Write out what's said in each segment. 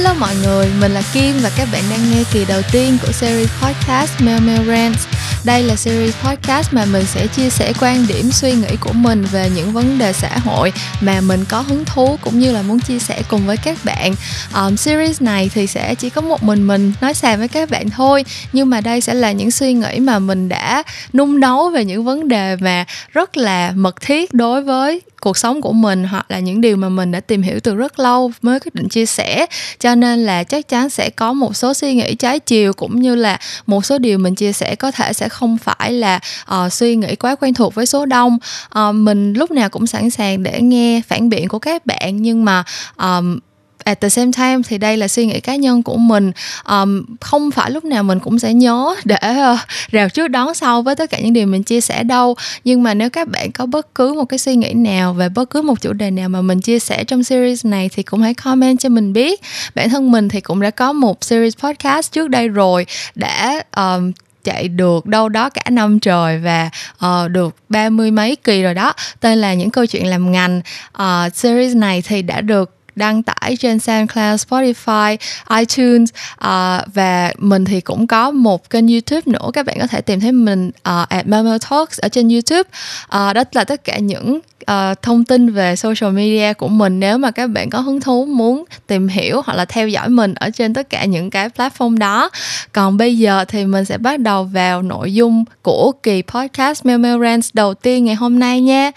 Hello mọi người, mình là Kim và các bạn đang nghe kỳ đầu tiên của series podcast Mel Mel Rants. Đây là series podcast mà mình sẽ chia sẻ quan điểm suy nghĩ của mình về những vấn đề xã hội mà mình có hứng thú cũng như là muốn chia sẻ cùng với các bạn. Um, series này thì sẽ chỉ có một mình mình nói xàm với các bạn thôi, nhưng mà đây sẽ là những suy nghĩ mà mình đã nung nấu về những vấn đề mà rất là mật thiết đối với cuộc sống của mình hoặc là những điều mà mình đã tìm hiểu từ rất lâu mới quyết định chia sẻ. Cho nên là chắc chắn sẽ có một số suy nghĩ trái chiều cũng như là một số điều mình chia sẻ có thể sẽ không phải là uh, suy nghĩ quá quen thuộc với số đông. Uh, mình lúc nào cũng sẵn sàng để nghe phản biện của các bạn nhưng mà um, at the same time thì đây là suy nghĩ cá nhân của mình. Um, không phải lúc nào mình cũng sẽ nhớ để uh, rào trước đón sau với tất cả những điều mình chia sẻ đâu. Nhưng mà nếu các bạn có bất cứ một cái suy nghĩ nào về bất cứ một chủ đề nào mà mình chia sẻ trong series này thì cũng hãy comment cho mình biết. Bản thân mình thì cũng đã có một series podcast trước đây rồi đã um, chạy được đâu đó cả năm trời và uh, được ba mươi mấy kỳ rồi đó. Tên là những câu chuyện làm ngành. Uh, series này thì đã được đăng tải trên SoundCloud, Spotify, iTunes. Uh, và mình thì cũng có một kênh YouTube nữa. Các bạn có thể tìm thấy mình uh, at Memo Talks ở trên YouTube. Uh, đó là tất cả những uh, thông tin về social media của mình. Nếu mà các bạn có hứng thú muốn tìm hiểu hoặc là theo dõi mình ở trên tất cả những cái platform đó. Còn bây giờ thì mình sẽ bắt đầu vào nội dung của kỳ podcast Memo Rants đầu tiên ngày hôm nay nha.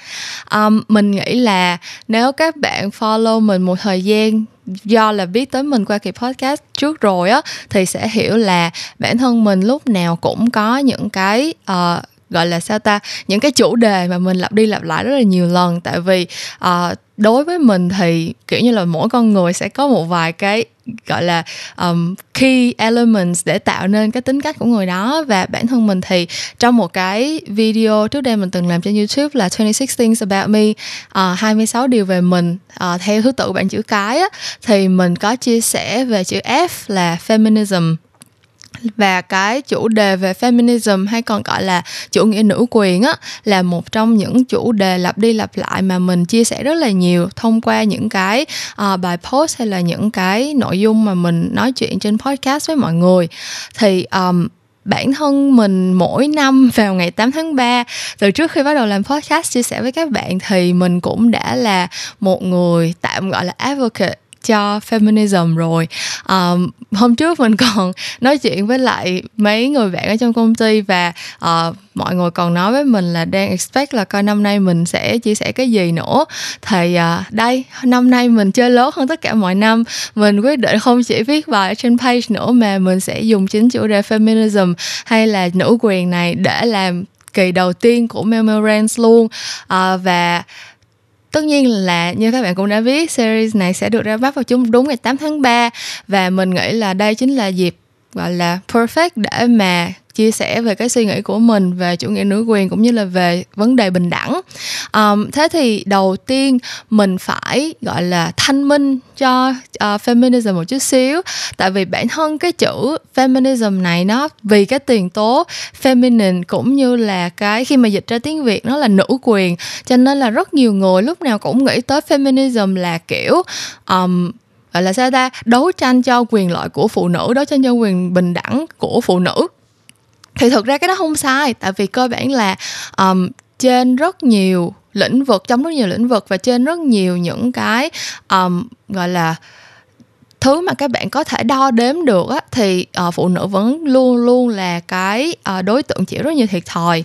Um, mình nghĩ là nếu các bạn follow mình một thời thời gian do là biết tới mình qua kỳ podcast trước rồi á thì sẽ hiểu là bản thân mình lúc nào cũng có những cái uh, gọi là sao ta những cái chủ đề mà mình lặp đi lặp lại rất là nhiều lần. Tại vì uh, đối với mình thì kiểu như là mỗi con người sẽ có một vài cái gọi là um, key elements để tạo nên cái tính cách của người đó. Và bản thân mình thì trong một cái video trước đây mình từng làm trên YouTube là 26 things about me ờ, uh, 26 điều về mình uh, theo thứ tự bảng chữ cái á, thì mình có chia sẻ về chữ F là feminism và cái chủ đề về feminism hay còn gọi là chủ nghĩa nữ quyền á là một trong những chủ đề lặp đi lặp lại mà mình chia sẻ rất là nhiều thông qua những cái uh, bài post hay là những cái nội dung mà mình nói chuyện trên podcast với mọi người. Thì um, bản thân mình mỗi năm vào ngày 8 tháng 3 từ trước khi bắt đầu làm podcast chia sẻ với các bạn thì mình cũng đã là một người tạm gọi là advocate cho feminism rồi. Um, hôm trước mình còn nói chuyện với lại mấy người bạn ở trong công ty và uh, mọi người còn nói với mình là đang expect là coi năm nay mình sẽ chia sẻ cái gì nữa. Thì uh, đây năm nay mình chơi lớn hơn tất cả mọi năm. Mình quyết định không chỉ viết bài trên page nữa mà mình sẽ dùng chính chủ đề feminism hay là nữ quyền này để làm kỳ đầu tiên của Memorance luôn. Uh, và tất nhiên là như các bạn cũng đã biết, series này sẽ được ra mắt vào chúng đúng ngày 8 tháng 3 và mình nghĩ là đây chính là dịp, gọi là, perfect để mà chia sẻ về cái suy nghĩ của mình về chủ nghĩa nữ quyền cũng như là về vấn đề bình đẳng. Um, thế thì đầu tiên mình phải gọi là thanh minh cho uh, feminism một chút xíu. Tại vì bản thân cái chữ feminism này nó vì cái tiền tố feminine cũng như là cái khi mà dịch ra tiếng việt nó là nữ quyền cho nên là rất nhiều người lúc nào cũng nghĩ tới feminism là kiểu um, gọi là sao ta đấu tranh cho quyền lợi của phụ nữ đấu tranh cho quyền bình đẳng của phụ nữ thì thực ra cái đó không sai tại vì cơ bản là um, trên rất nhiều lĩnh vực trong rất nhiều lĩnh vực và trên rất nhiều những cái um, gọi là thứ mà các bạn có thể đo đếm được á, thì uh, phụ nữ vẫn luôn luôn là cái uh, đối tượng chịu rất nhiều thiệt thòi.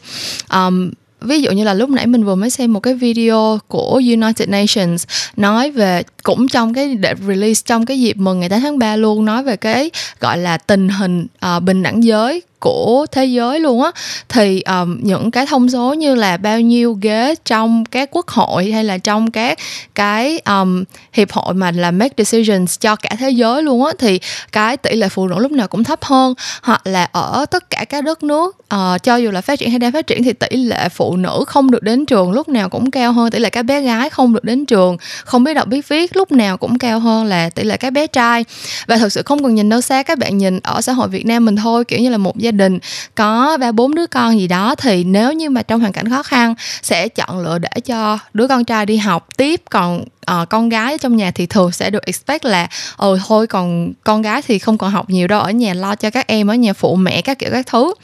Um, ví dụ như là lúc nãy mình vừa mới xem một cái video của United Nations nói về cũng trong cái để release trong cái dịp mừng ngày 8 tháng 3 luôn nói về cái gọi là tình hình uh, bình đẳng giới của thế giới luôn á. Thì um, những cái thông số như là bao nhiêu ghế trong các quốc hội hay là trong các cái um, hiệp hội mà làm make decisions cho cả thế giới luôn á thì cái tỷ lệ phụ nữ lúc nào cũng thấp hơn. Hoặc là ở tất cả các đất nước uh, cho dù là phát triển hay đang phát triển thì tỷ lệ phụ nữ không được đến trường lúc nào cũng cao hơn tỷ lệ các bé gái không được đến trường không biết đọc biết viết lúc nào cũng cao hơn là tỷ lệ các bé trai. Và thực sự không cần nhìn đâu xa các bạn nhìn ở xã hội Việt Nam mình thôi kiểu như là một gia gia đình có ba bốn đứa con gì đó thì nếu như mà trong hoàn cảnh khó khăn sẽ chọn lựa để cho đứa con trai đi học tiếp. Còn uh, con gái trong nhà thì thường sẽ được expect là ồ thôi còn con gái thì không còn học nhiều đâu ở nhà lo cho các em ở nhà phụ mẹ các kiểu các thứ.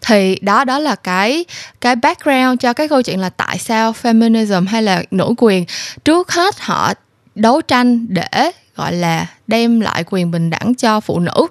Thì đó đó là cái cái background cho cái câu chuyện là tại sao feminism hay là nữ quyền. Trước hết họ đấu tranh để gọi là đem lại quyền bình đẳng cho phụ nữ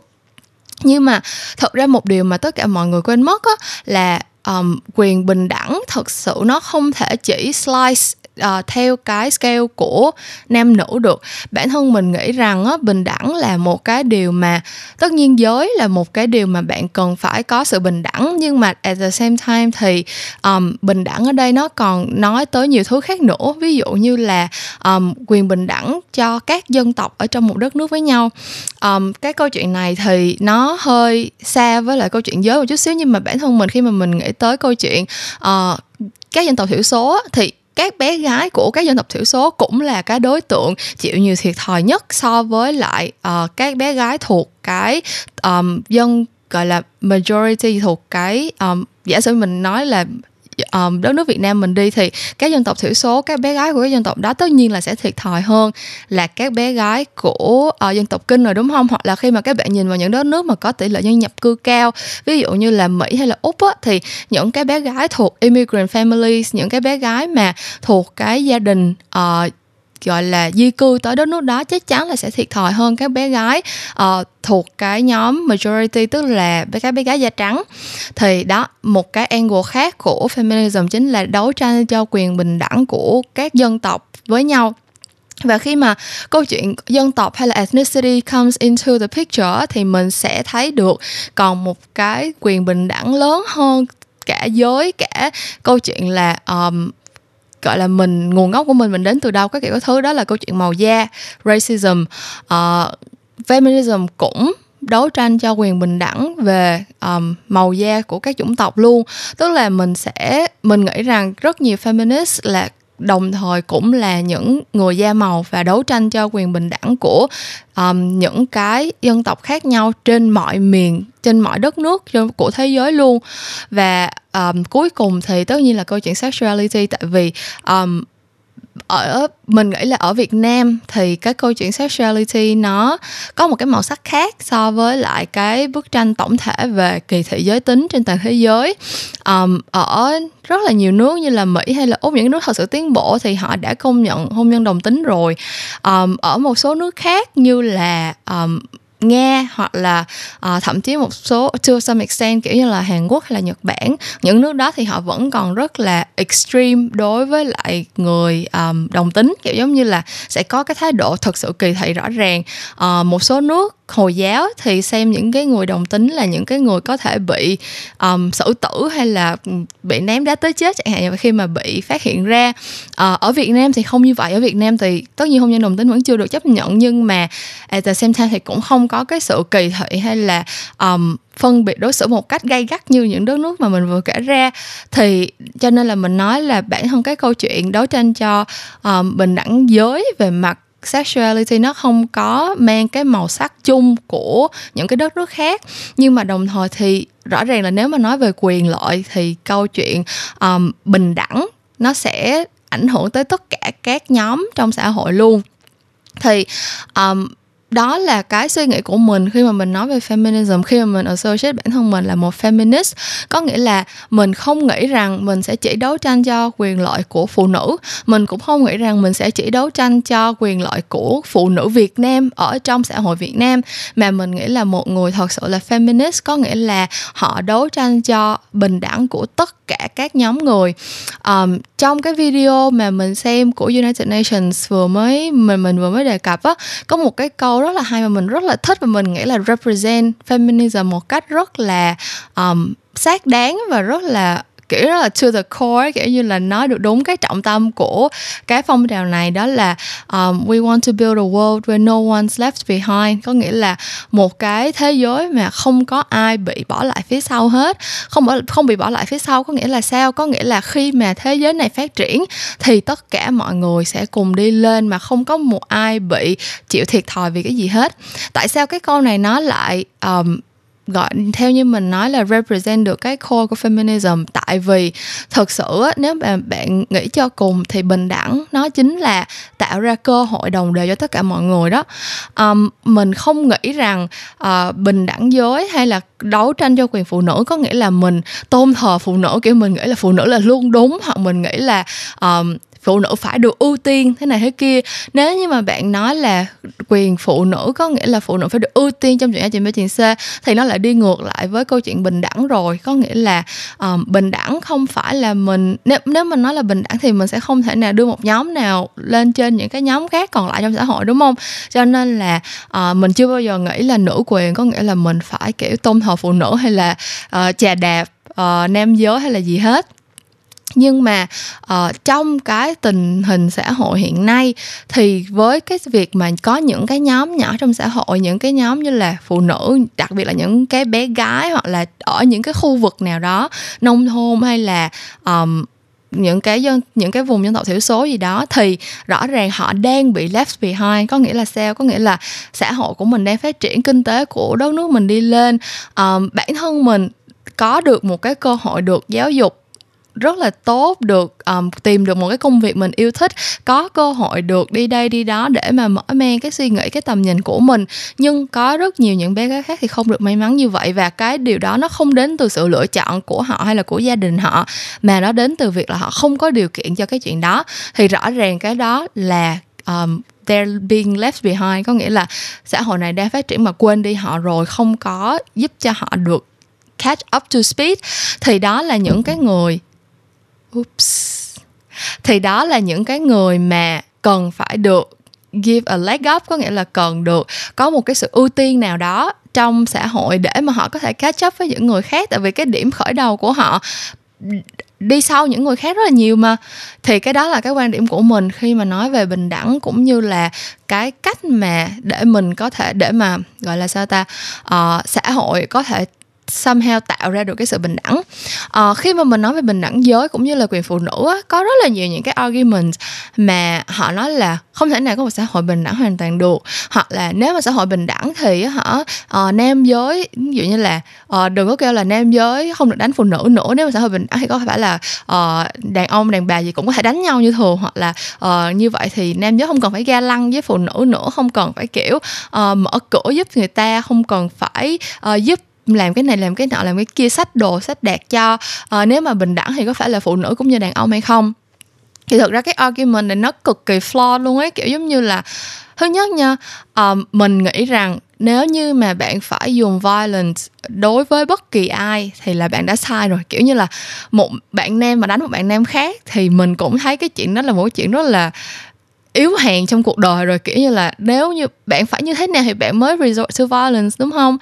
nhưng mà thật ra một điều mà tất cả mọi người quên mất á, là um, quyền bình đẳng thật sự nó không thể chỉ slice uh, theo cái scale của nam nữ được. Bản thân mình nghĩ rằng á, bình đẳng là một cái điều mà tất nhiên giới là một cái điều mà bạn cần phải có sự bình đẳng nhưng mà at the same time thì um, bình đẳng ở đây nó còn nói tới nhiều thứ khác nữa. Ví dụ như là um, quyền bình đẳng cho các dân tộc ở trong một đất nước với nhau. Um, cái câu chuyện này thì nó hơi xa với lại câu chuyện giới một chút xíu nhưng mà bản thân mình khi mà mình nghĩ tới câu chuyện uh, các dân tộc thiểu số thì các bé gái của các dân tộc thiểu số cũng là cái đối tượng chịu nhiều thiệt thòi nhất so với lại uh, các bé gái thuộc cái um, dân gọi là majority thuộc cái um, giả sử mình nói là um, đất nước Việt Nam mình đi thì các dân tộc thiểu số các bé gái của các dân tộc đó tất nhiên là sẽ thiệt thòi hơn là các bé gái của uh, dân tộc kinh rồi đúng không? Hoặc là khi mà các bạn nhìn vào những đất nước mà có tỷ lệ dân nhập cư cao ví dụ như là Mỹ hay là Úc á, thì những cái bé gái thuộc immigrant families những cái bé gái mà thuộc cái gia đình uh, gọi là di cư tới đất nước đó chắc chắn là sẽ thiệt thòi hơn các bé gái uh, thuộc cái nhóm majority tức là các bé gái da trắng. Thì đó một cái angle khác của feminism chính là đấu tranh cho quyền bình đẳng của các dân tộc với nhau. Và khi mà câu chuyện dân tộc hay là ethnicity comes into the picture thì mình sẽ thấy được còn một cái quyền bình đẳng lớn hơn cả giới cả câu chuyện là um, gọi là mình nguồn gốc của mình mình đến từ đâu các kiểu các thứ. Đó là câu chuyện màu da racism. Uh, feminism cũng đấu tranh cho quyền bình đẳng về um, màu da của các chủng tộc luôn. Tức là mình sẽ mình nghĩ rằng rất nhiều feminist là đồng thời cũng là những người da màu và đấu tranh cho quyền bình đẳng của um, những cái dân tộc khác nhau trên mọi miền trên mọi đất nước của thế giới luôn. Và um, cuối cùng thì tất nhiên là câu chuyện sexuality tại vì um, ở mình nghĩ là ở Việt Nam thì cái câu chuyện sexuality nó có một cái màu sắc khác so với lại cái bức tranh tổng thể về kỳ thị giới tính trên toàn thế giới. Um, ở rất là nhiều nước như là Mỹ hay là Úc những nước thật sự tiến bộ thì họ đã công nhận hôn nhân đồng tính rồi. Um, ở một số nước khác như là um, nghe hoặc là uh, thậm chí một số to some extent kiểu như là Hàn Quốc hay là Nhật Bản những nước đó thì họ vẫn còn rất là extreme đối với lại người um, đồng tính kiểu giống như là sẽ có cái thái độ thật sự kỳ thị rõ ràng. Uh, một số nước hồi giáo thì xem những cái người đồng tính là những cái người có thể bị um, xử tử hay là bị ném đá tới chết chẳng hạn. Khi mà bị phát hiện ra uh, ở Việt Nam thì không như vậy. Ở Việt Nam thì tất nhiên hôn nhân đồng tính vẫn chưa được chấp nhận nhưng mà at the same time thì cũng không có cái sự kỳ thị hay là um, phân biệt đối xử một cách gay gắt như những đất nước mà mình vừa kể ra. Thì cho nên là mình nói là bản thân cái câu chuyện đấu tranh cho um, bình đẳng giới về mặt sexuality nó không có mang cái màu sắc chung của những cái đất nước khác. Nhưng mà đồng thời thì rõ ràng là nếu mà nói về quyền lợi thì câu chuyện um, bình đẳng nó sẽ ảnh hưởng tới tất cả các nhóm trong xã hội luôn. Thì um, đó là cái suy nghĩ của mình khi mà mình nói về feminism. Khi mà mình associate bản thân mình là một feminist có nghĩa là mình không nghĩ rằng mình sẽ chỉ đấu tranh cho quyền lợi của phụ nữ. Mình cũng không nghĩ rằng mình sẽ chỉ đấu tranh cho quyền lợi của phụ nữ Việt Nam ở trong xã hội Việt Nam. Mà mình nghĩ là một người thật sự là feminist có nghĩa là họ đấu tranh cho bình đẳng của tất cả các nhóm người. Um, trong cái video mà mình xem của United Nations vừa mới mình mình vừa mới đề cập á có một cái câu rất là hay mà mình rất là thích và mình nghĩ là represent feminism một cách rất là um, xác đáng và rất là kiểu rất là to the core kiểu như là nói được đúng cái trọng tâm của cái phong trào này đó là um, we want to build a world where no one's left behind. Có nghĩa là một cái thế giới mà không có ai bị bỏ lại phía sau hết. Không bỏ không bị bỏ lại phía sau có nghĩa là sao? Có nghĩa là khi mà thế giới này phát triển thì tất cả mọi người sẽ cùng đi lên mà không có một ai bị chịu thiệt thòi vì cái gì hết. Tại sao cái câu này nó lại um, gọi theo như mình nói là represent được cái core của feminism. Tại vì thật sự nếu mà bạn nghĩ cho cùng thì bình đẳng nó chính là tạo ra cơ hội đồng đều cho tất cả mọi người đó. Um, mình không nghĩ rằng uh, bình đẳng giới hay là đấu tranh cho quyền phụ nữ có nghĩa là mình tôn thờ phụ nữ kiểu mình nghĩ là phụ nữ là luôn đúng hoặc mình nghĩ là um, phụ nữ phải được ưu tiên thế này thế kia. Nếu như mà bạn nói là quyền phụ nữ có nghĩa là phụ nữ phải được ưu tiên trong chuyện A chuyện B chuyện C thì nó lại đi ngược lại với câu chuyện bình đẳng rồi. Có nghĩa là um, bình đẳng không phải là mình nếu nếu mình nói là bình đẳng thì mình sẽ không thể nào đưa một nhóm nào lên trên những cái nhóm khác còn lại trong xã hội đúng không? Cho nên là uh, mình chưa bao giờ nghĩ là nữ quyền có nghĩa là mình phải kiểu tôn thờ phụ nữ hay là uh, chà đạp uh, nam giới hay là gì hết nhưng mà uh, trong cái tình hình xã hội hiện nay thì với cái việc mà có những cái nhóm nhỏ trong xã hội những cái nhóm như là phụ nữ đặc biệt là những cái bé gái hoặc là ở những cái khu vực nào đó nông thôn hay là um, những cái dân những cái vùng dân tộc thiểu số gì đó thì rõ ràng họ đang bị left behind. Có nghĩa là sao? Có nghĩa là xã hội của mình đang phát triển kinh tế của đất nước mình đi lên. Um, bản thân mình có được một cái cơ hội được giáo dục rất là tốt được um, tìm được một cái công việc mình yêu thích có cơ hội được đi đây đi đó để mà mở mang cái suy nghĩ cái tầm nhìn của mình. Nhưng có rất nhiều những bé gái khác thì không được may mắn như vậy và cái điều đó nó không đến từ sự lựa chọn của họ hay là của gia đình họ mà nó đến từ việc là họ không có điều kiện cho cái chuyện đó. Thì rõ ràng cái đó là um, they're being left behind có nghĩa là xã hội này đang phát triển mà quên đi họ rồi không có giúp cho họ được catch up to speed. Thì đó là những cái người Oops. Thì đó là những cái người mà cần phải được give a leg up có nghĩa là cần được có một cái sự ưu tiên nào đó trong xã hội để mà họ có thể catch up với những người khác tại vì cái điểm khởi đầu của họ đi sau những người khác rất là nhiều mà thì cái đó là cái quan điểm của mình khi mà nói về bình đẳng cũng như là cái cách mà để mình có thể để mà gọi là sao ta uh, xã hội có thể somehow tạo ra được cái sự bình đẳng. À, khi mà mình nói về bình đẳng giới cũng như là quyền phụ nữ á, có rất là nhiều những cái argument mà họ nói là không thể nào có một xã hội bình đẳng hoàn toàn được. Hoặc là nếu mà xã hội bình đẳng thì họ uh, ờ, nam giới ví dụ như là uh, đừng có kêu là nam giới không được đánh phụ nữ nữa. Nếu mà xã hội bình đẳng thì có phải là uh, đàn ông đàn bà gì cũng có thể đánh nhau như thường. Hoặc là uh, như vậy thì nam giới không cần phải ga lăng với phụ nữ nữa không cần phải kiểu uh, mở cửa giúp người ta không cần phải uh, giúp làm cái này làm cái nọ làm cái kia sách đồ sách đạt cho uh, nếu mà bình đẳng thì có phải là phụ nữ cũng như đàn ông hay không? Thì thực ra cái argument này nó cực kỳ flawed luôn ấy kiểu giống như là thứ nhất nha uh, mình nghĩ rằng nếu như mà bạn phải dùng violence đối với bất kỳ ai thì là bạn đã sai rồi. Kiểu như là một bạn nam mà đánh một bạn nam khác thì mình cũng thấy cái chuyện đó là một chuyện rất là yếu hèn trong cuộc đời rồi kiểu như là nếu như bạn phải như thế nào thì bạn mới resort to violence đúng không?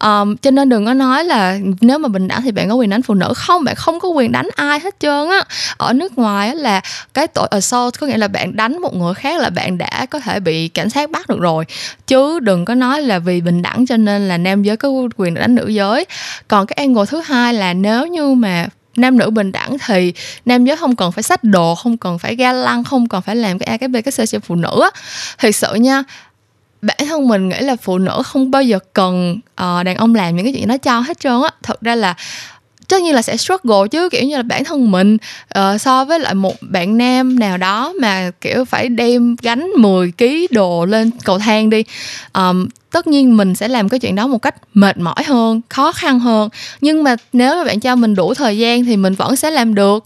Um, cho nên đừng có nói là nếu mà bình đẳng thì bạn có quyền đánh phụ nữ. Không bạn không có quyền đánh ai hết trơn á. Ở nước ngoài là cái tội assault có nghĩa là bạn đánh một người khác là bạn đã có thể bị cảnh sát bắt được rồi. Chứ đừng có nói là vì bình đẳng cho nên là nam giới có quyền đánh nữ giới. Còn cái angle thứ hai là nếu như mà nam nữ bình đẳng thì nam giới không cần phải sách đồ không cần phải ga lăng không cần phải làm cái a cái b cái c cho phụ nữ á. Thật sự nha bản thân mình nghĩ là phụ nữ không bao giờ cần uh, đàn ông làm những cái chuyện đó cho hết trơn á. Thật ra là tất nhiên là sẽ struggle chứ kiểu như là bản thân mình uh, so với lại một bạn nam nào đó mà kiểu phải đem gánh 10 kg đồ lên cầu thang đi um, tất nhiên mình sẽ làm cái chuyện đó một cách mệt mỏi hơn khó khăn hơn. Nhưng mà nếu mà bạn cho mình đủ thời gian thì mình vẫn sẽ làm được.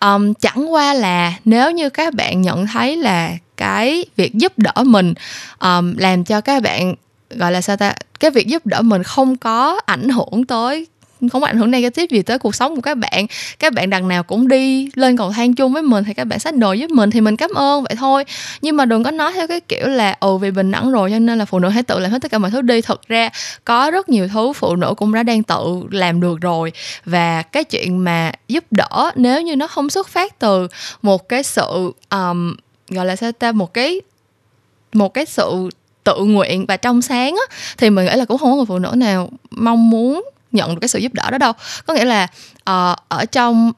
Um, chẳng qua là nếu như các bạn nhận thấy là cái việc giúp đỡ mình um, làm cho các bạn gọi là sao ta cái việc giúp đỡ mình không có ảnh hưởng tới không ảnh hưởng negative gì tới cuộc sống của các bạn. Các bạn đằng nào cũng đi lên cầu thang chung với mình thì các bạn sách đồ giúp mình thì mình cảm ơn vậy thôi. Nhưng mà đừng có nói theo cái kiểu là ồ vì bình đẳng rồi cho nên là phụ nữ hãy tự làm hết tất cả mọi thứ đi. Thật ra có rất nhiều thứ phụ nữ cũng đã đang tự làm được rồi. Và cái chuyện mà giúp đỡ nếu như nó không xuất phát từ một cái sự um, gọi là sao ta một cái một cái sự tự nguyện và trong sáng á, thì mình nghĩ là cũng không có người phụ nữ nào mong muốn nhận được cái sự giúp đỡ đó đâu. Có nghĩa là uh, ở trong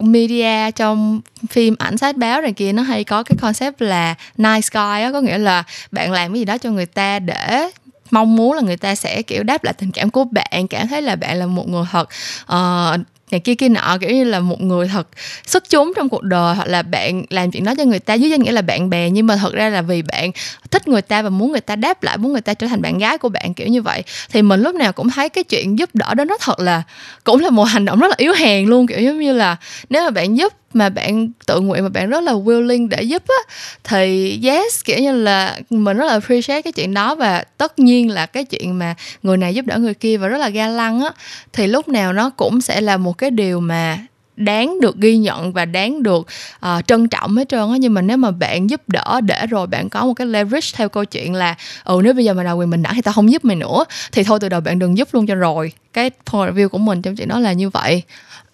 media trong phim ảnh sách báo này kia nó hay có cái concept là nice guy á. Có nghĩa là bạn làm cái gì đó cho người ta để mong muốn là người ta sẽ kiểu đáp lại tình cảm của bạn. Cảm thấy là bạn là một người thật uh, này kia kia nọ, kiểu như là một người thật xuất chúng trong cuộc đời, hoặc là bạn làm chuyện đó cho người ta, dưới danh nghĩa là bạn bè. Nhưng mà thật ra là vì bạn thích người ta và muốn người ta đáp lại, muốn người ta trở thành bạn gái của bạn, kiểu như vậy. Thì mình lúc nào cũng thấy cái chuyện giúp đỡ đó, nó thật là, cũng là một hành động rất là yếu hèn luôn, kiểu giống như là nếu mà bạn giúp mà bạn tự nguyện mà bạn rất là willing để giúp á thì yes kiểu như là mình rất là appreciate cái chuyện đó và tất nhiên là cái chuyện mà người này giúp đỡ người kia và rất là ga lăng á thì lúc nào nó cũng sẽ là một cái điều mà đáng được ghi nhận và đáng được uh, trân trọng hết trơn á. Nhưng mà nếu mà bạn giúp đỡ để rồi bạn có một cái leverage theo câu chuyện là ừ nếu bây giờ mà đòi quyền mình đã thì tao không giúp mày nữa thì thôi từ đầu bạn đừng giúp luôn cho rồi cái point of view của mình trong chuyện đó là như vậy.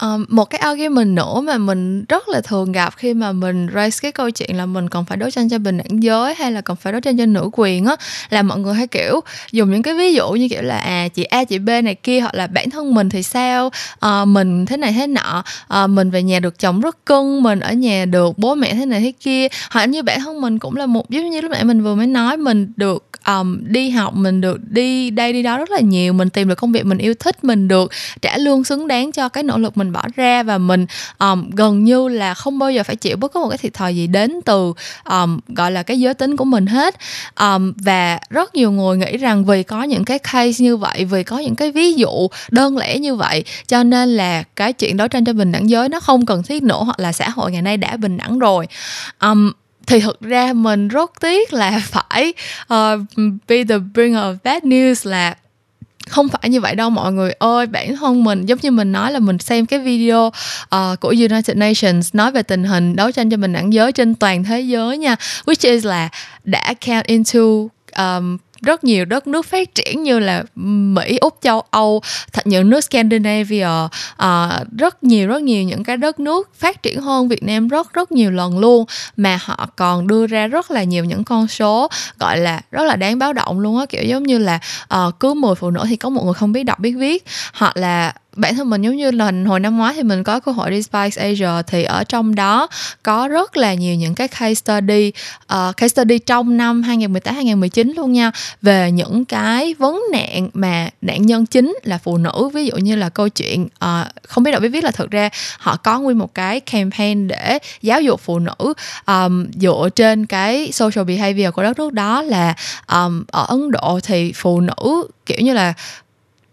Um, một cái argument nữa mà mình rất là thường gặp khi mà mình raise cái câu chuyện là mình còn phải đấu tranh cho bình đẳng giới hay là còn phải đấu tranh cho nữ quyền á là mọi người hay kiểu dùng những cái ví dụ như kiểu là à chị A chị B này kia hoặc là bản thân mình thì sao? Uh, mình thế này thế nọ. Uh, mình về nhà được chồng rất cưng mình ở nhà được bố mẹ thế này thế kia. Hoặc như bản thân mình cũng là một giống như lúc nãy mình vừa mới nói mình được um, đi học mình được đi đây đi đó rất là nhiều mình tìm được công việc mình yêu thích mình được trả lương xứng đáng cho cái nỗ lực mình bỏ ra. Và mình um, gần như là không bao giờ phải chịu bất cứ một cái thiệt thòi gì đến từ um, gọi là cái giới tính của mình hết. Um, và rất nhiều người nghĩ rằng vì có những cái case như vậy vì có những cái ví dụ đơn lẻ như vậy cho nên là cái chuyện đấu tranh cho bình đẳng giới nó không cần thiết nữa hoặc là xã hội ngày nay đã bình đẳng rồi. Um, thì thực ra mình rất tiếc là phải uh, be the bringer of bad news là không phải như vậy đâu mọi người ơi. Bản thân mình giống như mình nói là mình xem cái video uh, của United Nations nói về tình hình đấu tranh cho bình đẳng giới trên toàn thế giới nha which is là đã count into um, rất nhiều đất nước phát triển như là Mỹ, Úc, châu Âu, thật những nước Scandinavia, uh, rất nhiều rất nhiều những cái đất nước phát triển hơn Việt Nam rất rất nhiều lần luôn. Mà họ còn đưa ra rất là nhiều những con số gọi là rất là đáng báo động luôn á. Kiểu giống như là uh, cứ 10 phụ nữ thì có một người không biết đọc biết viết. Hoặc là bản thân mình giống như là hồi năm ngoái thì mình có cơ hội đi Spice Asia thì ở trong đó có rất là nhiều những cái case study uh, case study trong năm 2018 2019 luôn nha. Về những cái vấn nạn mà nạn nhân chính là phụ nữ ví dụ như là câu chuyện uh, không biết đọc biết viết là thực ra họ có nguyên một cái campaign để giáo dục phụ nữ um, dựa trên cái social behavior của đất nước đó là um, ở Ấn Độ thì phụ nữ kiểu như là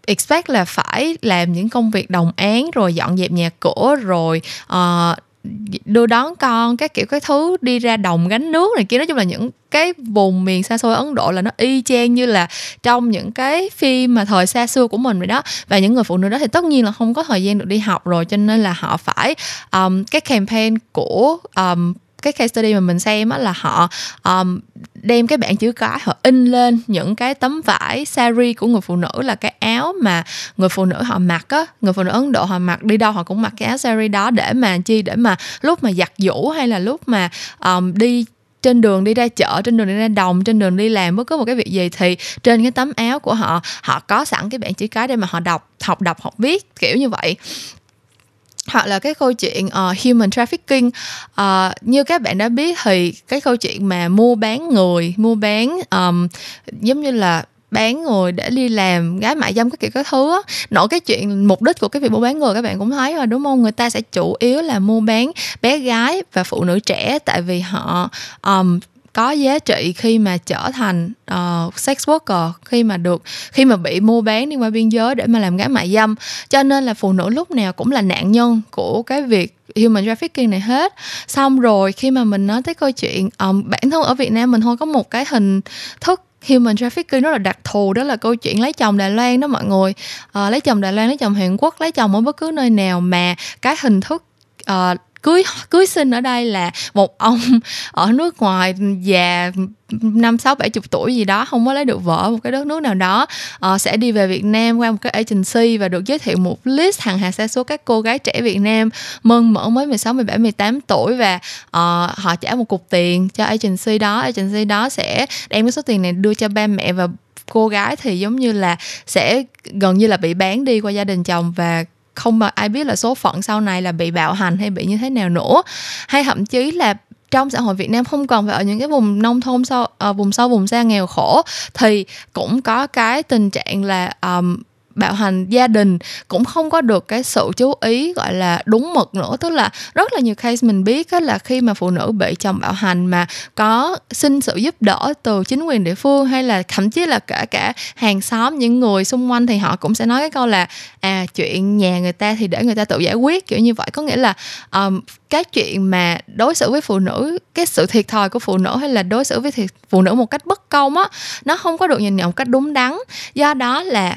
expect là phải làm những công việc đồng án rồi dọn dẹp nhà cửa rồi uh, đưa đón con các kiểu cái thứ đi ra đồng gánh nước này kia. Nói chung là những cái vùng miền xa xôi Ấn Độ là nó y chang như là trong những cái phim mà thời xa xưa của mình vậy đó. Và những người phụ nữ đó thì tất nhiên là không có thời gian được đi học rồi cho nên là họ phải um, cái campaign của um, cái case study mà mình xem á là họ um, đem cái bảng chữ cái họ in lên những cái tấm vải sari của người phụ nữ là cái áo mà người phụ nữ họ mặc á. Người phụ nữ ấn độ họ mặc đi đâu họ cũng mặc cái áo sari đó để mà chi? Để mà lúc mà giặt giũ hay là lúc mà um, đi trên đường đi ra chợ trên đường đi ra đồng trên đường đi làm bất cứ một cái việc gì thì trên cái tấm áo của họ họ có sẵn cái bảng chữ cái để mà họ đọc học đọc học viết kiểu như vậy hoặc là cái câu chuyện uh, human trafficking. Uh, như các bạn đã biết thì cái câu chuyện mà mua bán người mua bán um, giống như là bán người để đi làm gái mại dâm các kiểu các thứ á nổi cái chuyện mục đích của cái việc mua bán người các bạn cũng thấy rồi đúng không? Người ta sẽ chủ yếu là mua bán bé gái và phụ nữ trẻ tại vì họ um, có giá trị khi mà trở thành uh, sex worker khi mà được khi mà bị mua bán đi qua biên giới để mà làm gái mại dâm. Cho nên là phụ nữ lúc nào cũng là nạn nhân của cái việc human trafficking này hết. Xong rồi khi mà mình nói tới câu chuyện um, bản thân ở Việt Nam mình thôi có một cái hình thức human trafficking rất là đặc thù đó là câu chuyện lấy chồng Đài Loan đó mọi người. Uh, lấy chồng Đài Loan lấy chồng Hàn Quốc lấy chồng ở bất cứ nơi nào mà cái hình thức uh, cưới cưới sinh ở đây là một ông ở nước ngoài già năm sáu bảy chục tuổi gì đó không có lấy được vợ một cái đất nước nào đó uh, sẽ đi về Việt Nam qua một cái agency và được giới thiệu một list hàng hà sa số các cô gái trẻ Việt Nam mơn mởn mới 16, 17, 18 tuổi và uh, họ trả một cục tiền cho agency đó. Agency đó sẽ đem cái số tiền này đưa cho ba mẹ và cô gái thì giống như là sẽ gần như là bị bán đi qua gia đình chồng và không mà ai biết là số phận sau này là bị bạo hành hay bị như thế nào nữa. Hay thậm chí là trong xã hội Việt Nam không còn phải ở những cái vùng nông thôn sâu uh, ờ, vùng sâu vùng xa nghèo khổ thì cũng có cái tình trạng là um, bạo hành gia đình cũng không có được cái sự chú ý gọi là đúng mực nữa. Tức là rất là nhiều case mình biết á, là khi mà phụ nữ bị chồng bạo hành mà có xin sự giúp đỡ từ chính quyền địa phương hay là thậm chí là cả cả hàng xóm những người xung quanh thì họ cũng sẽ nói cái câu là à chuyện nhà người ta thì để người ta tự giải quyết. Kiểu như vậy. Có nghĩa là um, cái chuyện mà đối xử với phụ nữ cái sự thiệt thòi của phụ nữ hay là đối xử với thiệt, phụ nữ một cách bất công á nó không có được nhìn nhận một cách đúng đắn. Do đó là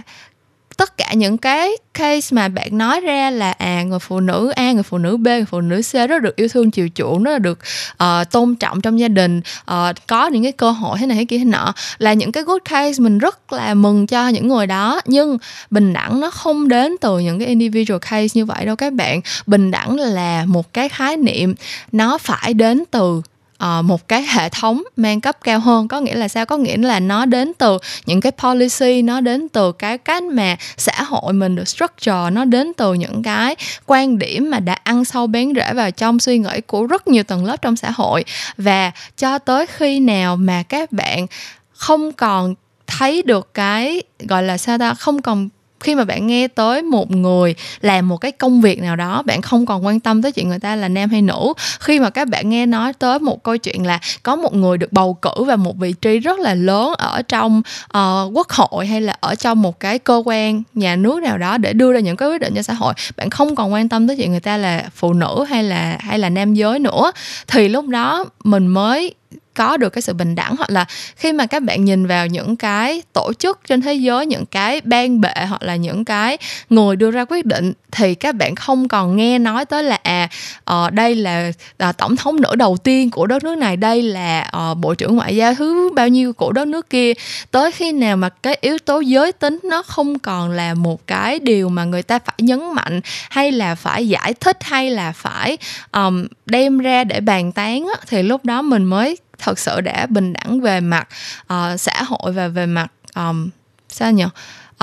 tất cả những cái case mà bạn nói ra là à người phụ nữ A người phụ nữ B người phụ nữ C rất được yêu thương chiều chuộng rất là được uh, tôn trọng trong gia đình uh, có những cái cơ hội thế này thế kia thế nọ là những cái good case mình rất là mừng cho những người đó. Nhưng bình đẳng nó không đến từ những cái individual case như vậy đâu các bạn. Bình đẳng là một cái khái niệm nó phải đến từ uh, một cái hệ thống mang cấp cao hơn. Có nghĩa là sao? Có nghĩa là nó đến từ những cái policy nó đến từ cái cách mà xã hội mình được structure nó đến từ những cái quan điểm mà đã ăn sâu bén rễ vào trong suy nghĩ của rất nhiều tầng lớp trong xã hội. Và cho tới khi nào mà các bạn không còn thấy được cái gọi là sao ta không còn khi mà bạn nghe tới một người làm một cái công việc nào đó bạn không còn quan tâm tới chuyện người ta là nam hay nữ. Khi mà các bạn nghe nói tới một câu chuyện là có một người được bầu cử vào một vị trí rất là lớn ở trong uh, quốc hội hay là ở trong một cái cơ quan nhà nước nào đó để đưa ra những cái quyết định cho xã hội bạn không còn quan tâm tới chuyện người ta là phụ nữ hay là hay là nam giới nữa. Thì lúc đó mình mới có được cái sự bình đẳng hoặc là khi mà các bạn nhìn vào những cái tổ chức trên thế giới những cái ban bệ hoặc là những cái người đưa ra quyết định thì các bạn không còn nghe nói tới là à uh, đây là uh, tổng thống nữ đầu tiên của đất nước này đây là uh, bộ trưởng ngoại giao thứ bao nhiêu của đất nước kia. Tới khi nào mà cái yếu tố giới tính nó không còn là một cái điều mà người ta phải nhấn mạnh hay là phải giải thích hay là phải um, đem ra để bàn tán á, thì lúc đó mình mới thật sự đã bình đẳng về mặt uh, xã hội và về mặt um, sao nhỉ?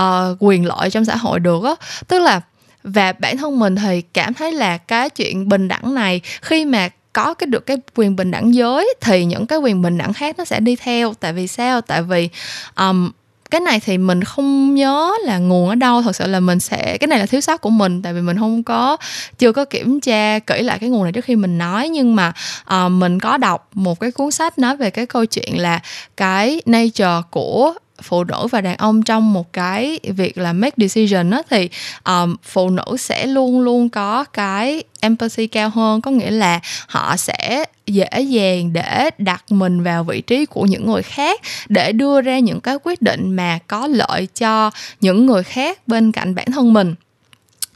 Uh, quyền lợi trong xã hội được á. Tức là và bản thân mình thì cảm thấy là cái chuyện bình đẳng này khi mà có cái được cái quyền bình đẳng giới thì những cái quyền bình đẳng khác nó sẽ đi theo. Tại vì sao? Tại vì um, cái này thì mình không nhớ là nguồn ở đâu thật sự là mình sẽ cái này là thiếu sót của mình tại vì mình không có chưa có kiểm tra kỹ lại cái nguồn này trước khi mình nói. Nhưng mà uh, mình có đọc một cái cuốn sách nói về cái câu chuyện là cái nature của phụ nữ và đàn ông trong một cái việc là make decision đó thì um, phụ nữ sẽ luôn luôn có cái empathy cao hơn. Có nghĩa là họ sẽ dễ dàng để đặt mình vào vị trí của những người khác để đưa ra những cái quyết định mà có lợi cho những người khác bên cạnh bản thân mình.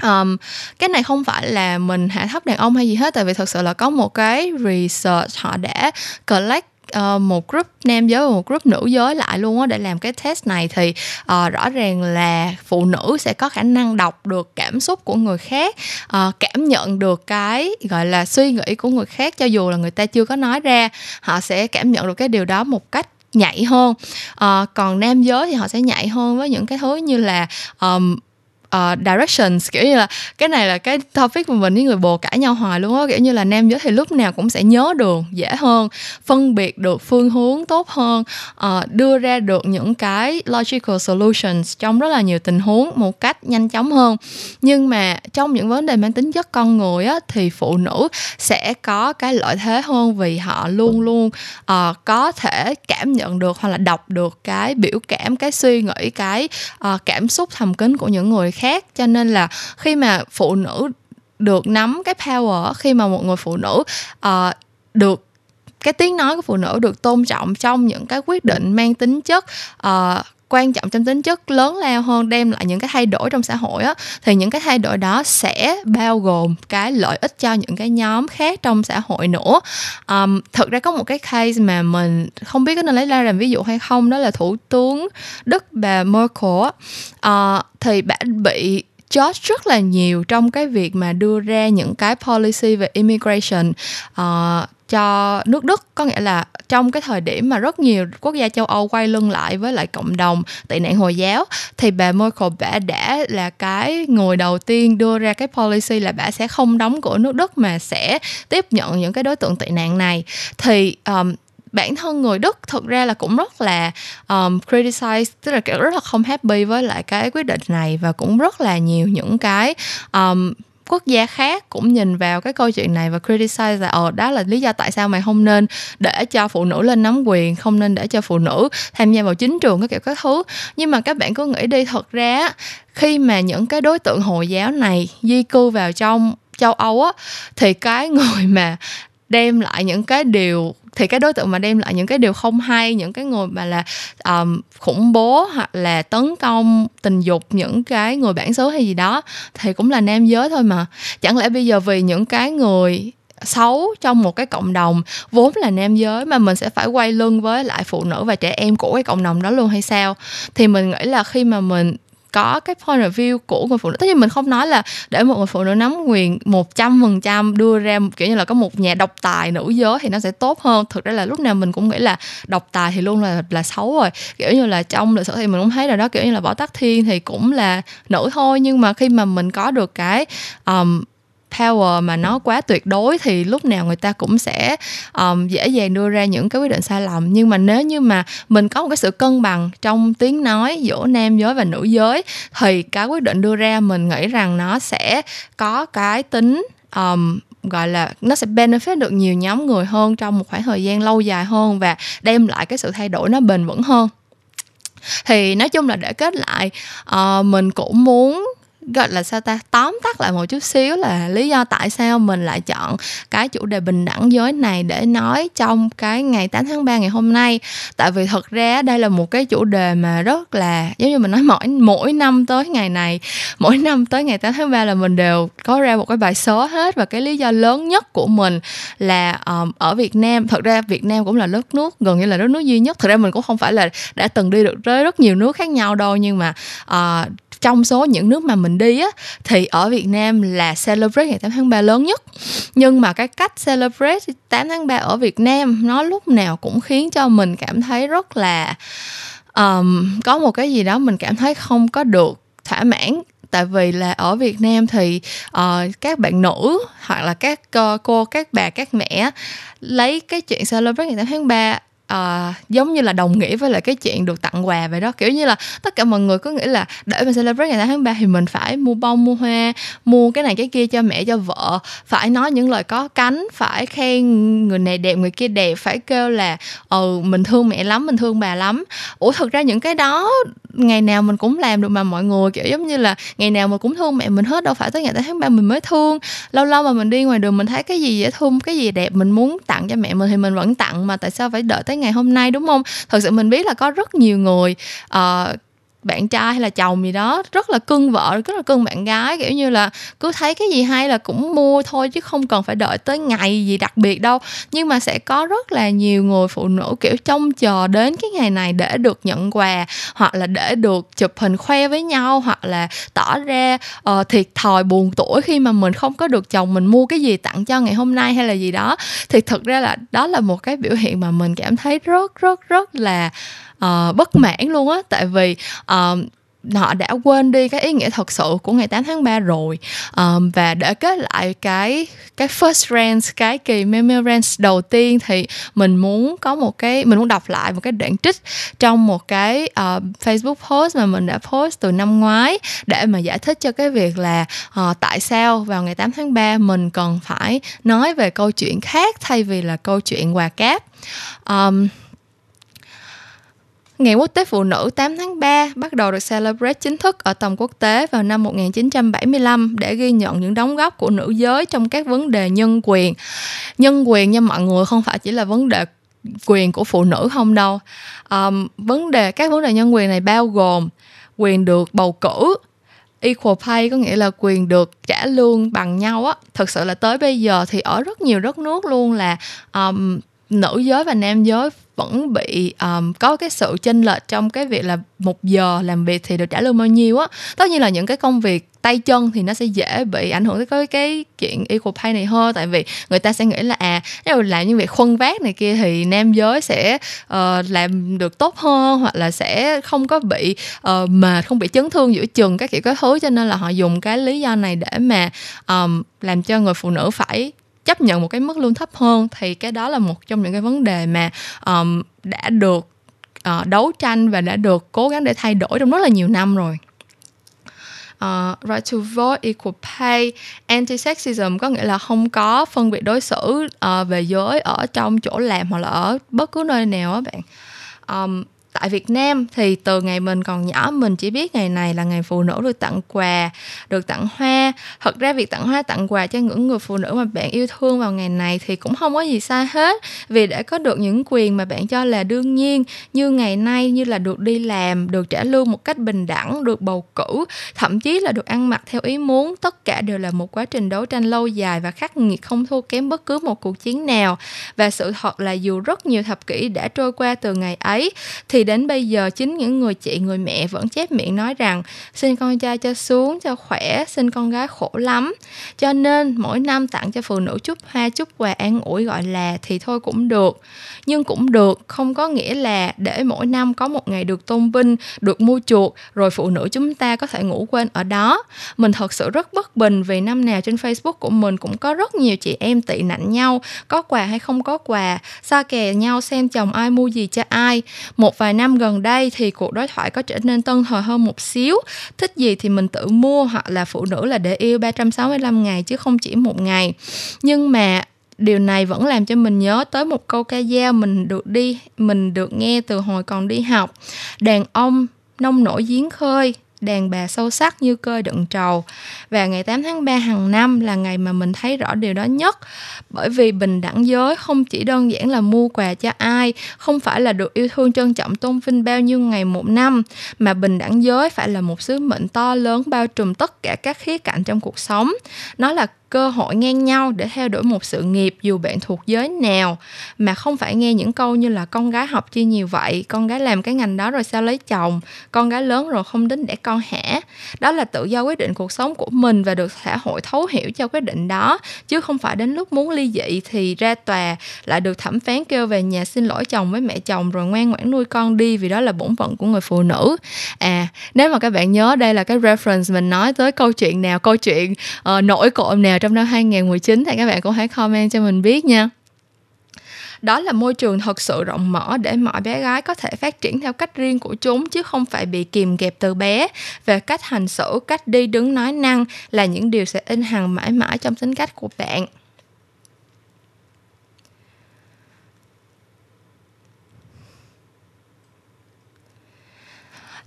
Um, cái này không phải là mình hạ thấp đàn ông hay gì hết tại vì thật sự là có một cái research họ đã collect uh, một group nam giới và một group nữ giới lại luôn á để làm cái test này thì uh, rõ ràng là phụ nữ sẽ có khả năng đọc được cảm xúc của người khác uh, cảm nhận được cái gọi là suy nghĩ của người khác cho dù là người ta chưa có nói ra họ sẽ cảm nhận được cái điều đó một cách nhạy hơn. Uh, còn nam giới thì họ sẽ nhạy hơn với những cái thứ như là um, uh, directions kiểu như là cái này là cái topic mà mình với người bồ cãi nhau hoài luôn á. Kiểu như là nam giới thì lúc nào cũng sẽ nhớ đường dễ hơn phân biệt được phương hướng tốt hơn uh, đưa ra được những cái logical solutions trong rất là nhiều tình huống một cách nhanh chóng hơn. Nhưng mà trong những vấn đề mang tính chất con người á thì phụ nữ sẽ có cái lợi thế hơn vì họ luôn luôn uh, có thể cảm nhận được hoặc là đọc được cái biểu cảm cái suy nghĩ cái uh, cảm xúc thầm kín của những người khác khác. Cho nên là khi mà phụ nữ được nắm cái power khi mà một người phụ nữ uh, được cái tiếng nói của phụ nữ được tôn trọng trong những cái quyết định mang tính chất uh, quan trọng trong tính chất lớn lao hơn đem lại những cái thay đổi trong xã hội á thì những cái thay đổi đó sẽ bao gồm cái lợi ích cho những cái nhóm khác trong xã hội nữa. Um, thực ra có một cái case mà mình không biết có nên lấy ra làm ví dụ hay không đó là thủ tướng đức bà Merkel uh, thì bà bị George rất là nhiều trong cái việc mà đưa ra những cái policy về immigration uh, cho nước Đức. Có nghĩa là trong cái thời điểm mà rất nhiều quốc gia châu Âu quay lưng lại với lại cộng đồng tị nạn Hồi giáo thì bà Merkel bà đã là cái người đầu tiên đưa ra cái policy là bà sẽ không đóng cửa nước Đức mà sẽ tiếp nhận những cái đối tượng tị nạn này. Thì um, bản thân người Đức thực ra là cũng rất là um, criticize tức là kiểu rất là không happy với lại cái quyết định này và cũng rất là nhiều những cái um, quốc gia khác cũng nhìn vào cái câu chuyện này và criticize là ờ đó là lý do tại sao mày không nên để cho phụ nữ lên nắm quyền không nên để cho phụ nữ tham gia vào chính trường cái kiểu các thứ. Nhưng mà các bạn cứ nghĩ đi thật ra khi mà những cái đối tượng hồi giáo này di cư vào trong châu âu á thì cái người mà đem lại những cái điều thì cái đối tượng mà đem lại những cái điều không hay những cái người mà là um, khủng bố hoặc là tấn công tình dục những cái người bản xứ hay gì đó thì cũng là nam giới thôi mà. Chẳng lẽ bây giờ vì những cái người xấu trong một cái cộng đồng vốn là nam giới mà mình sẽ phải quay lưng với lại phụ nữ và trẻ em của cái cộng đồng đó luôn hay sao? Thì mình nghĩ là khi mà mình có cái point of view của người phụ nữ. Tất nhiên mình không nói là để một người phụ nữ nắm quyền một trăm phần trăm đưa ra kiểu như là có một nhà độc tài nữ giới thì nó sẽ tốt hơn. Thực ra là lúc nào mình cũng nghĩ là độc tài thì luôn là là xấu rồi. Kiểu như là trong lịch sử thì mình cũng thấy rồi đó kiểu như là võ tắc thiên thì cũng là nữ thôi nhưng mà khi mà mình có được cái um, power mà nó quá tuyệt đối thì lúc nào người ta cũng sẽ um, dễ dàng đưa ra những cái quyết định sai lầm. Nhưng mà nếu như mà mình có một cái sự cân bằng trong tiếng nói giữa nam giới và nữ giới thì cái quyết định đưa ra mình nghĩ rằng nó sẽ có cái tính um, gọi là nó sẽ benefit được nhiều nhóm người hơn trong một khoảng thời gian lâu dài hơn và đem lại cái sự thay đổi nó bền vững hơn. Thì nói chung là để kết lại uh, mình cũng muốn gọi là sao ta? Tóm tắt lại một chút xíu là lý do tại sao mình lại chọn cái chủ đề bình đẳng giới này để nói trong cái ngày 8 tháng 3 ngày hôm nay. Tại vì thật ra đây là một cái chủ đề mà rất là giống như mình nói mỗi mỗi năm tới ngày này mỗi năm tới ngày 8 tháng 3 là mình đều có ra một cái bài số hết. Và cái lý do lớn nhất của mình là um, ở Việt Nam thật ra Việt Nam cũng là đất nước gần như là đất nước duy nhất. Thật ra mình cũng không phải là đã từng đi được tới rất nhiều nước khác nhau đâu nhưng mà uh, trong số những nước mà mình đi á thì ở Việt Nam là celebrate ngày 8 tháng 3 lớn nhất. Nhưng mà cái cách celebrate 8 tháng 3 ở Việt Nam nó lúc nào cũng khiến cho mình cảm thấy rất là um, có một cái gì đó mình cảm thấy không có được thỏa mãn. Tại vì là ở Việt Nam thì uh, các bạn nữ hoặc là các uh, cô các bà các mẹ lấy cái chuyện celebrate ngày 8 tháng 3 uh, giống như là đồng nghĩa với lại cái chuyện được tặng quà vậy đó. Kiểu như là tất cả mọi người cứ nghĩ là để mình celebrate ngày 8 tháng 3 thì mình phải mua bông mua hoa mua cái này cái kia cho mẹ cho vợ phải nói những lời có cánh phải khen người này đẹp người kia đẹp phải kêu là ừ mình thương mẹ lắm mình thương bà lắm. Ủa thực ra những cái đó ngày nào mình cũng làm được mà mọi người kiểu giống như là ngày nào mình cũng thương mẹ mình hết đâu phải tới ngày 8 tháng 3 mình mới thương. Lâu lâu mà mình đi ngoài đường mình thấy cái gì dễ thương cái gì đẹp mình muốn tặng cho mẹ mình thì mình vẫn tặng mà tại sao phải đợi tới ngày hôm nay đúng không? Thật sự mình biết là có rất nhiều người uh, bạn trai hay là chồng gì đó rất là cưng vợ rất là cưng bạn gái kiểu như là cứ thấy cái gì hay là cũng mua thôi chứ không cần phải đợi tới ngày gì đặc biệt đâu. Nhưng mà sẽ có rất là nhiều người phụ nữ kiểu trông chờ đến cái ngày này để được nhận quà hoặc là để được chụp hình khoe với nhau hoặc là tỏ ra uh, thiệt thòi buồn tuổi khi mà mình không có được chồng mình mua cái gì tặng cho ngày hôm nay hay là gì đó. Thì thực ra là đó là một cái biểu hiện mà mình cảm thấy rất rất rất là uh, bất mãn luôn á. Tại vì uh, họ đã quên đi cái ý nghĩa thật sự của ngày 8 tháng 3 rồi. Um, và để kết lại cái cái first rant cái kỳ meme rant đầu tiên thì mình muốn có một cái mình muốn đọc lại một cái đoạn trích trong một cái uh, Facebook post mà mình đã post từ năm ngoái để mà giải thích cho cái việc là uh, tại sao vào ngày 8 tháng 3 mình cần phải nói về câu chuyện khác thay vì là câu chuyện quà cáp. Um, Ngày Quốc tế Phụ nữ 8 tháng 3 bắt đầu được celebrate chính thức ở tầm quốc tế vào năm 1975 để ghi nhận những đóng góp của nữ giới trong các vấn đề nhân quyền. Nhân quyền nha mọi người không phải chỉ là vấn đề quyền của phụ nữ không đâu. Um, vấn đề các vấn đề nhân quyền này bao gồm quyền được bầu cử, equal pay có nghĩa là quyền được trả lương bằng nhau á. Thực sự là tới bây giờ thì ở rất nhiều đất nước luôn là um, nữ giới và nam giới vẫn bị um, có cái sự chênh lệch trong cái việc là một giờ làm việc thì được trả lương bao nhiêu á. Tất nhiên là những cái công việc tay chân thì nó sẽ dễ bị ảnh hưởng tới cái, cái chuyện equal pay này hơn tại vì người ta sẽ nghĩ là à nếu làm những việc khuân vác này kia thì nam giới sẽ uh, làm được tốt hơn hoặc là sẽ không có bị uh, mệt không bị chấn thương giữa chừng các kiểu cái thứ. Cho nên là họ dùng cái lý do này để mà um, làm cho người phụ nữ phải chấp nhận một cái mức lương thấp hơn thì cái đó là một trong những cái vấn đề mà um, đã được uh, đấu tranh và đã được cố gắng để thay đổi trong rất là nhiều năm rồi uh, right to vote, equal pay, anti-sexism có nghĩa là không có phân biệt đối xử uh, về giới ở trong chỗ làm hoặc là ở bất cứ nơi nào á bạn. Um, tại Việt Nam thì từ ngày mình còn nhỏ mình chỉ biết ngày này là ngày phụ nữ được tặng quà, được tặng hoa. Thật ra việc tặng hoa tặng quà cho những người phụ nữ mà bạn yêu thương vào ngày này thì cũng không có gì sai hết vì để có được những quyền mà bạn cho là đương nhiên như ngày nay như là được đi làm, được trả lương một cách bình đẳng, được bầu cử, thậm chí là được ăn mặc theo ý muốn, tất cả đều là một quá trình đấu tranh lâu dài và khắc nghiệt không thua kém bất cứ một cuộc chiến nào. Và sự thật là dù rất nhiều thập kỷ đã trôi qua từ ngày ấy thì đến bây giờ chính những người chị, người mẹ vẫn chép miệng nói rằng, xin con trai cho xuống, cho khỏe, xin con gái khổ lắm. Cho nên mỗi năm tặng cho phụ nữ chút hoa, chút quà an ủi gọi là thì thôi cũng được. Nhưng cũng được, không có nghĩa là để mỗi năm có một ngày được tôn vinh, được mua chuộc, rồi phụ nữ chúng ta có thể ngủ quên ở đó. Mình thật sự rất bất bình vì năm nào trên facebook của mình cũng có rất nhiều chị em tị nạnh nhau, có quà hay không có quà, xa kè nhau xem chồng ai mua gì cho ai. Một vài năm gần đây thì cuộc đối thoại có trở nên tân thời hơn một xíu. Thích gì thì mình tự mua hoặc là phụ nữ là để yêu 365 ngày chứ không chỉ một ngày. Nhưng mà điều này vẫn làm cho mình nhớ tới một câu ca dao, mình được đi, mình được nghe từ hồi còn đi học. Đàn ông nông nổi giếng khơi đàn bà sâu sắc như cơi đựng trầu. Và ngày 8 tháng 3 hàng năm là ngày mà mình thấy rõ điều đó nhất. Bởi vì bình đẳng giới không chỉ đơn giản là mua quà cho ai, không phải là được yêu thương trân trọng tôn vinh bao nhiêu ngày một năm, mà bình đẳng giới phải là một sứ mệnh to lớn bao trùm tất cả các khía cạnh trong cuộc sống. Nó là cơ hội ngang nhau để theo đuổi một sự nghiệp dù bạn thuộc giới nào. Mà không phải nghe những câu như là con gái học chi nhiều vậy con gái làm cái ngành đó rồi sao lấy chồng con gái lớn rồi không đến để con hả? Đó là tự do quyết định cuộc sống của mình và được xã hội thấu hiểu cho quyết định đó. Chứ không phải đến lúc muốn ly dị thì ra tòa lại được thẩm phán kêu về nhà xin lỗi chồng với mẹ chồng rồi ngoan ngoãn nuôi con đi vì đó là bổn phận của người phụ nữ. À nếu mà các bạn nhớ đây là cái reference mình nói tới câu chuyện nào câu chuyện uh, nổi cộm nào trong năm 2019 thì các bạn cũng hãy comment cho mình biết nha. Đó là môi trường thật sự rộng mở để mọi bé gái có thể phát triển theo cách riêng của chúng, chứ không phải bị kìm kẹp từ bé. Về cách hành xử, cách đi đứng nói năng là những điều sẽ in hằng mãi mãi trong tính cách của bạn.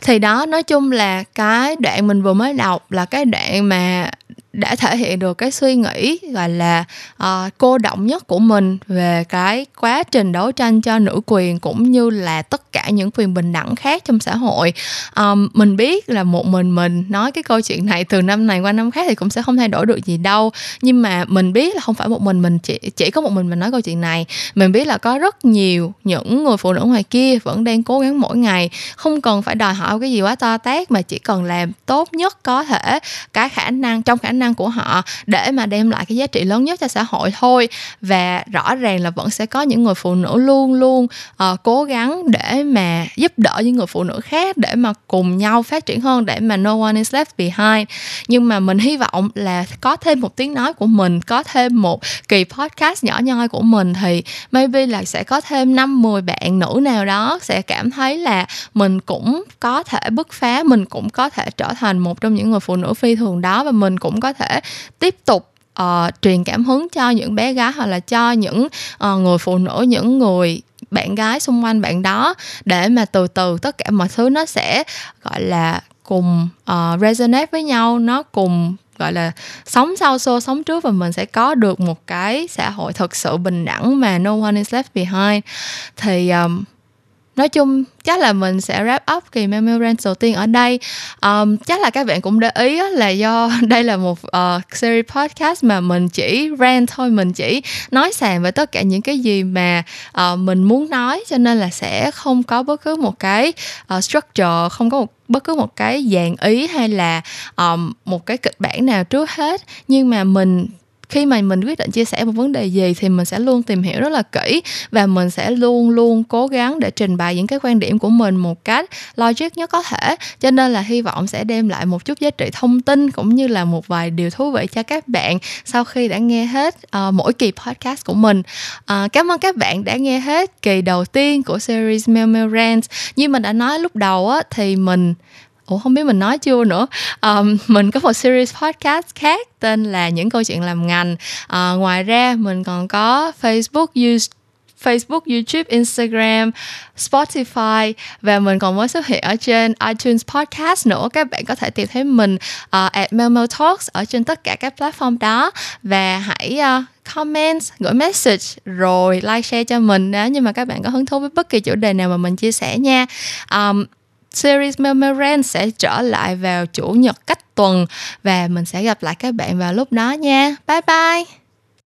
Thì đó, nói chung là cái đoạn mình vừa mới đọc là cái đoạn mà đã thể hiện được cái suy nghĩ gọi là uh, cô động nhất của mình về cái quá trình đấu tranh cho nữ quyền cũng như là tất cả những quyền bình đẳng khác trong xã hội. Um, mình biết là một mình mình nói cái câu chuyện này từ năm này qua năm khác thì cũng sẽ không thay đổi được gì đâu. Nhưng mà mình biết là không phải một mình mình chỉ chỉ có một mình mình nói câu chuyện này. Mình biết là có rất nhiều những người phụ nữ ngoài kia vẫn đang cố gắng mỗi ngày không cần phải đòi hỏi cái gì quá to tát mà chỉ cần làm tốt nhất có thể cái khả năng trong khả năng năng của họ để mà đem lại cái giá trị lớn nhất cho xã hội thôi. Và rõ ràng là vẫn sẽ có những người phụ nữ luôn luôn uh, cố gắng để mà giúp đỡ những người phụ nữ khác để mà cùng nhau phát triển hơn để mà no one is left behind. Nhưng mà mình hy vọng là có thêm một tiếng nói của mình có thêm một kỳ podcast nhỏ nhoi của mình thì maybe là sẽ có thêm năm 10 bạn nữ nào đó sẽ cảm thấy là mình cũng có thể bứt phá mình cũng có thể trở thành một trong những người phụ nữ phi thường đó và mình cũng có thể tiếp tục uh, truyền cảm hứng cho những bé gái hoặc là cho những uh, người phụ nữ những người bạn gái xung quanh bạn đó để mà từ từ tất cả mọi thứ nó sẽ gọi là cùng uh, resonate với nhau nó cùng gọi là sống sau xô sống trước và mình sẽ có được một cái xã hội thật sự bình đẳng mà no one is left behind. Thì um, nói chung chắc là mình sẽ wrap up kỳ memo rant đầu tiên ở đây. Um, chắc là các bạn cũng để ý là do đây là một uh, series podcast mà mình chỉ rant thôi mình chỉ nói sàn về tất cả những cái gì mà uh, mình muốn nói cho nên là sẽ không có bất cứ một cái uh, structure không có một bất cứ một cái dàn ý hay là um, một cái kịch bản nào trước hết. Nhưng mà mình khi mà mình quyết định chia sẻ một vấn đề gì thì mình sẽ luôn tìm hiểu rất là kỹ và mình sẽ luôn luôn cố gắng để trình bày những cái quan điểm của mình một cách logic nhất có thể. Cho nên là hy vọng sẽ đem lại một chút giá trị thông tin cũng như là một vài điều thú vị cho các bạn sau khi đã nghe hết uh, mỗi kỳ podcast của mình. Uh, cảm ơn các bạn đã nghe hết kỳ đầu tiên của series Mel Mel Rant như mình đã nói lúc đầu á thì mình ủa không biết mình nói chưa nữa um, mình có một series podcast khác tên là những câu chuyện làm ngành uh, ngoài ra mình còn có facebook YouTube Facebook, YouTube, Instagram, Spotify và mình còn mới xuất hiện ở trên iTunes Podcast nữa. Các bạn có thể tìm thấy mình uh, at Memo Talks ở trên tất cả các platform đó và hãy uh, comment, gửi message rồi like share cho mình nếu như mà các bạn có hứng thú với bất kỳ chủ đề nào mà mình chia sẻ nha. Um, series Memoran sẽ trở lại vào chủ nhật cách tuần và mình sẽ gặp lại các bạn vào lúc đó nha. Bye bye.